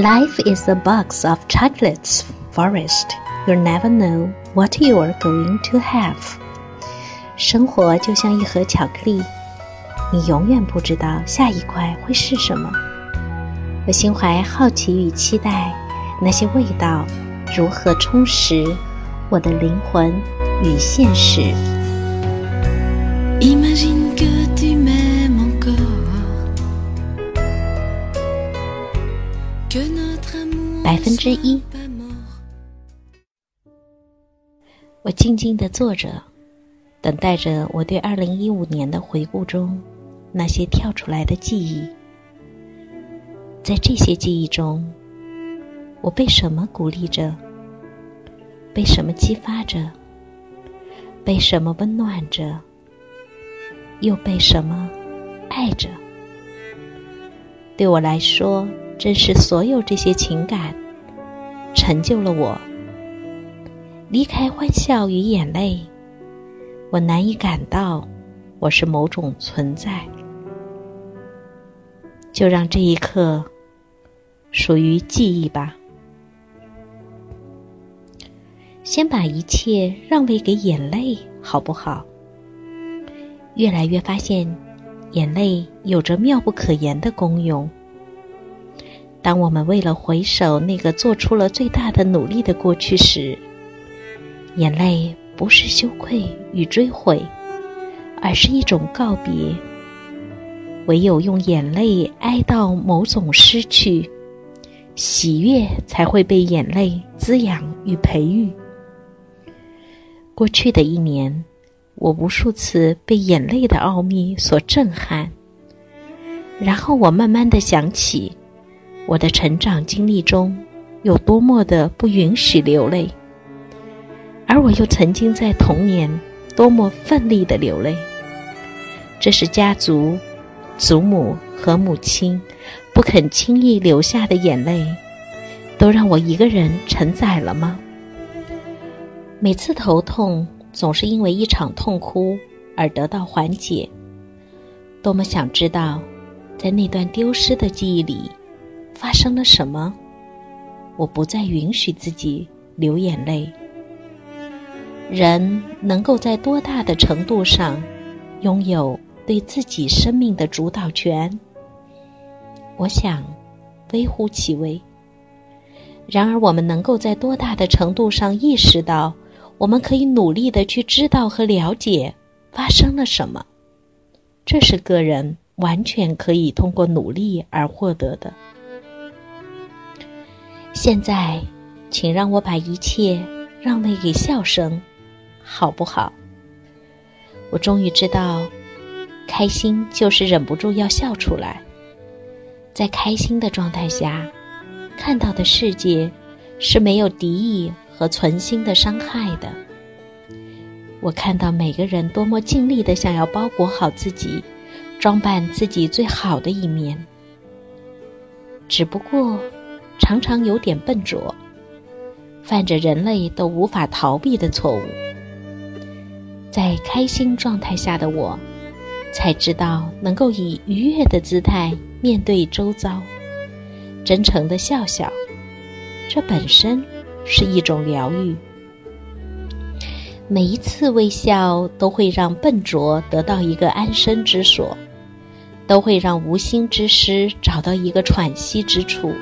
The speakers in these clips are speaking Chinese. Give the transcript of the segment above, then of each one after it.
Life is a box of chocolates, Forest. You never know what you are going to have. 生活就像一盒巧克力，你永远不知道下一块会是什么。我心怀好奇与期待，那些味道如何充实我的灵魂与现实。百分之一。我静静的坐着，等待着我对二零一五年的回顾中那些跳出来的记忆。在这些记忆中，我被什么鼓励着？被什么激发着？被什么温暖着？又被什么爱着？对我来说。正是所有这些情感，成就了我。离开欢笑与眼泪，我难以感到我是某种存在。就让这一刻属于记忆吧。先把一切让位给眼泪，好不好？越来越发现，眼泪有着妙不可言的功用。当我们为了回首那个做出了最大的努力的过去时，眼泪不是羞愧与追悔，而是一种告别。唯有用眼泪哀悼某种失去，喜悦才会被眼泪滋养与培育。过去的一年，我无数次被眼泪的奥秘所震撼，然后我慢慢的想起。我的成长经历中有多么的不允许流泪，而我又曾经在童年多么奋力的流泪。这是家族、祖母和母亲不肯轻易流下的眼泪，都让我一个人承载了吗？每次头痛总是因为一场痛哭而得到缓解，多么想知道，在那段丢失的记忆里。发生了什么？我不再允许自己流眼泪。人能够在多大的程度上拥有对自己生命的主导权？我想，微乎其微。然而，我们能够在多大的程度上意识到，我们可以努力的去知道和了解发生了什么？这是个人完全可以通过努力而获得的。现在，请让我把一切让位给笑声，好不好？我终于知道，开心就是忍不住要笑出来。在开心的状态下，看到的世界是没有敌意和存心的伤害的。我看到每个人多么尽力的想要包裹好自己，装扮自己最好的一面，只不过。常常有点笨拙，犯着人类都无法逃避的错误。在开心状态下的我，才知道能够以愉悦的姿态面对周遭，真诚的笑笑，这本身是一种疗愈。每一次微笑都会让笨拙得到一个安身之所，都会让无心之失找到一个喘息之处。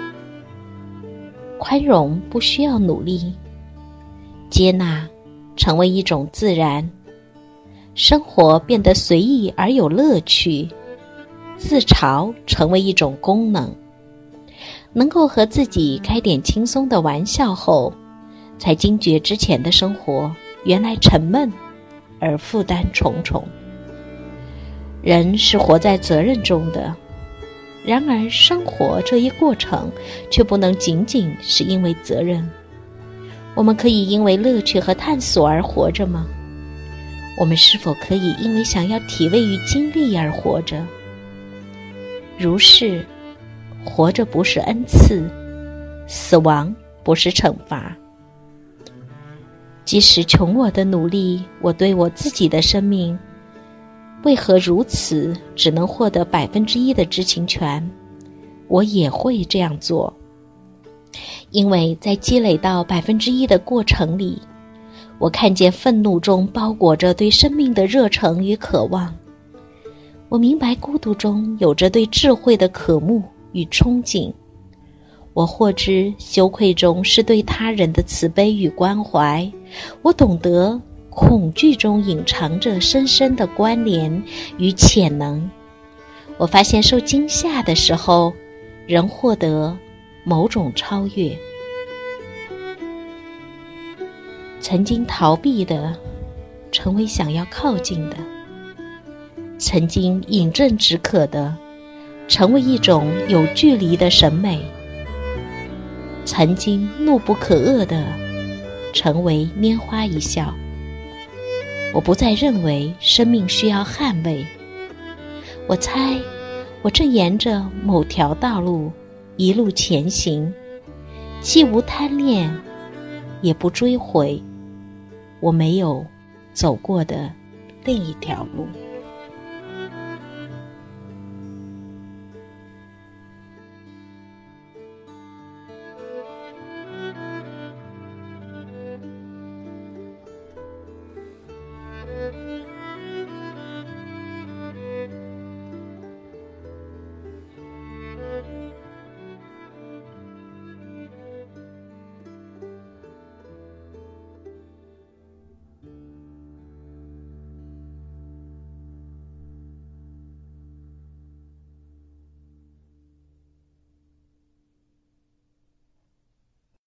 宽容不需要努力，接纳成为一种自然，生活变得随意而有乐趣，自嘲成为一种功能。能够和自己开点轻松的玩笑后，才惊觉之前的生活原来沉闷而负担重重。人是活在责任中的。然而，生活这一过程却不能仅仅是因为责任。我们可以因为乐趣和探索而活着吗？我们是否可以因为想要体味与经历而活着？如是，活着不是恩赐，死亡不是惩罚。即使穷我的努力，我对我自己的生命。为何如此？只能获得百分之一的知情权，我也会这样做。因为在积累到百分之一的过程里，我看见愤怒中包裹着对生命的热诚与渴望。我明白孤独中有着对智慧的渴慕与憧憬。我获知羞愧中是对他人的慈悲与关怀。我懂得恐惧中隐藏着深深的关联与潜能。我发现受惊吓的时候，仍获得某种超越。曾经逃避的，成为想要靠近的；曾经饮鸩止渴的，成为一种有距离的审美。曾经怒不可遏的，成为拈花一笑。我不再认为生命需要捍卫。我猜，我正沿着某条道路一路前行，既无贪恋，也不追悔我没有走过的另一条路。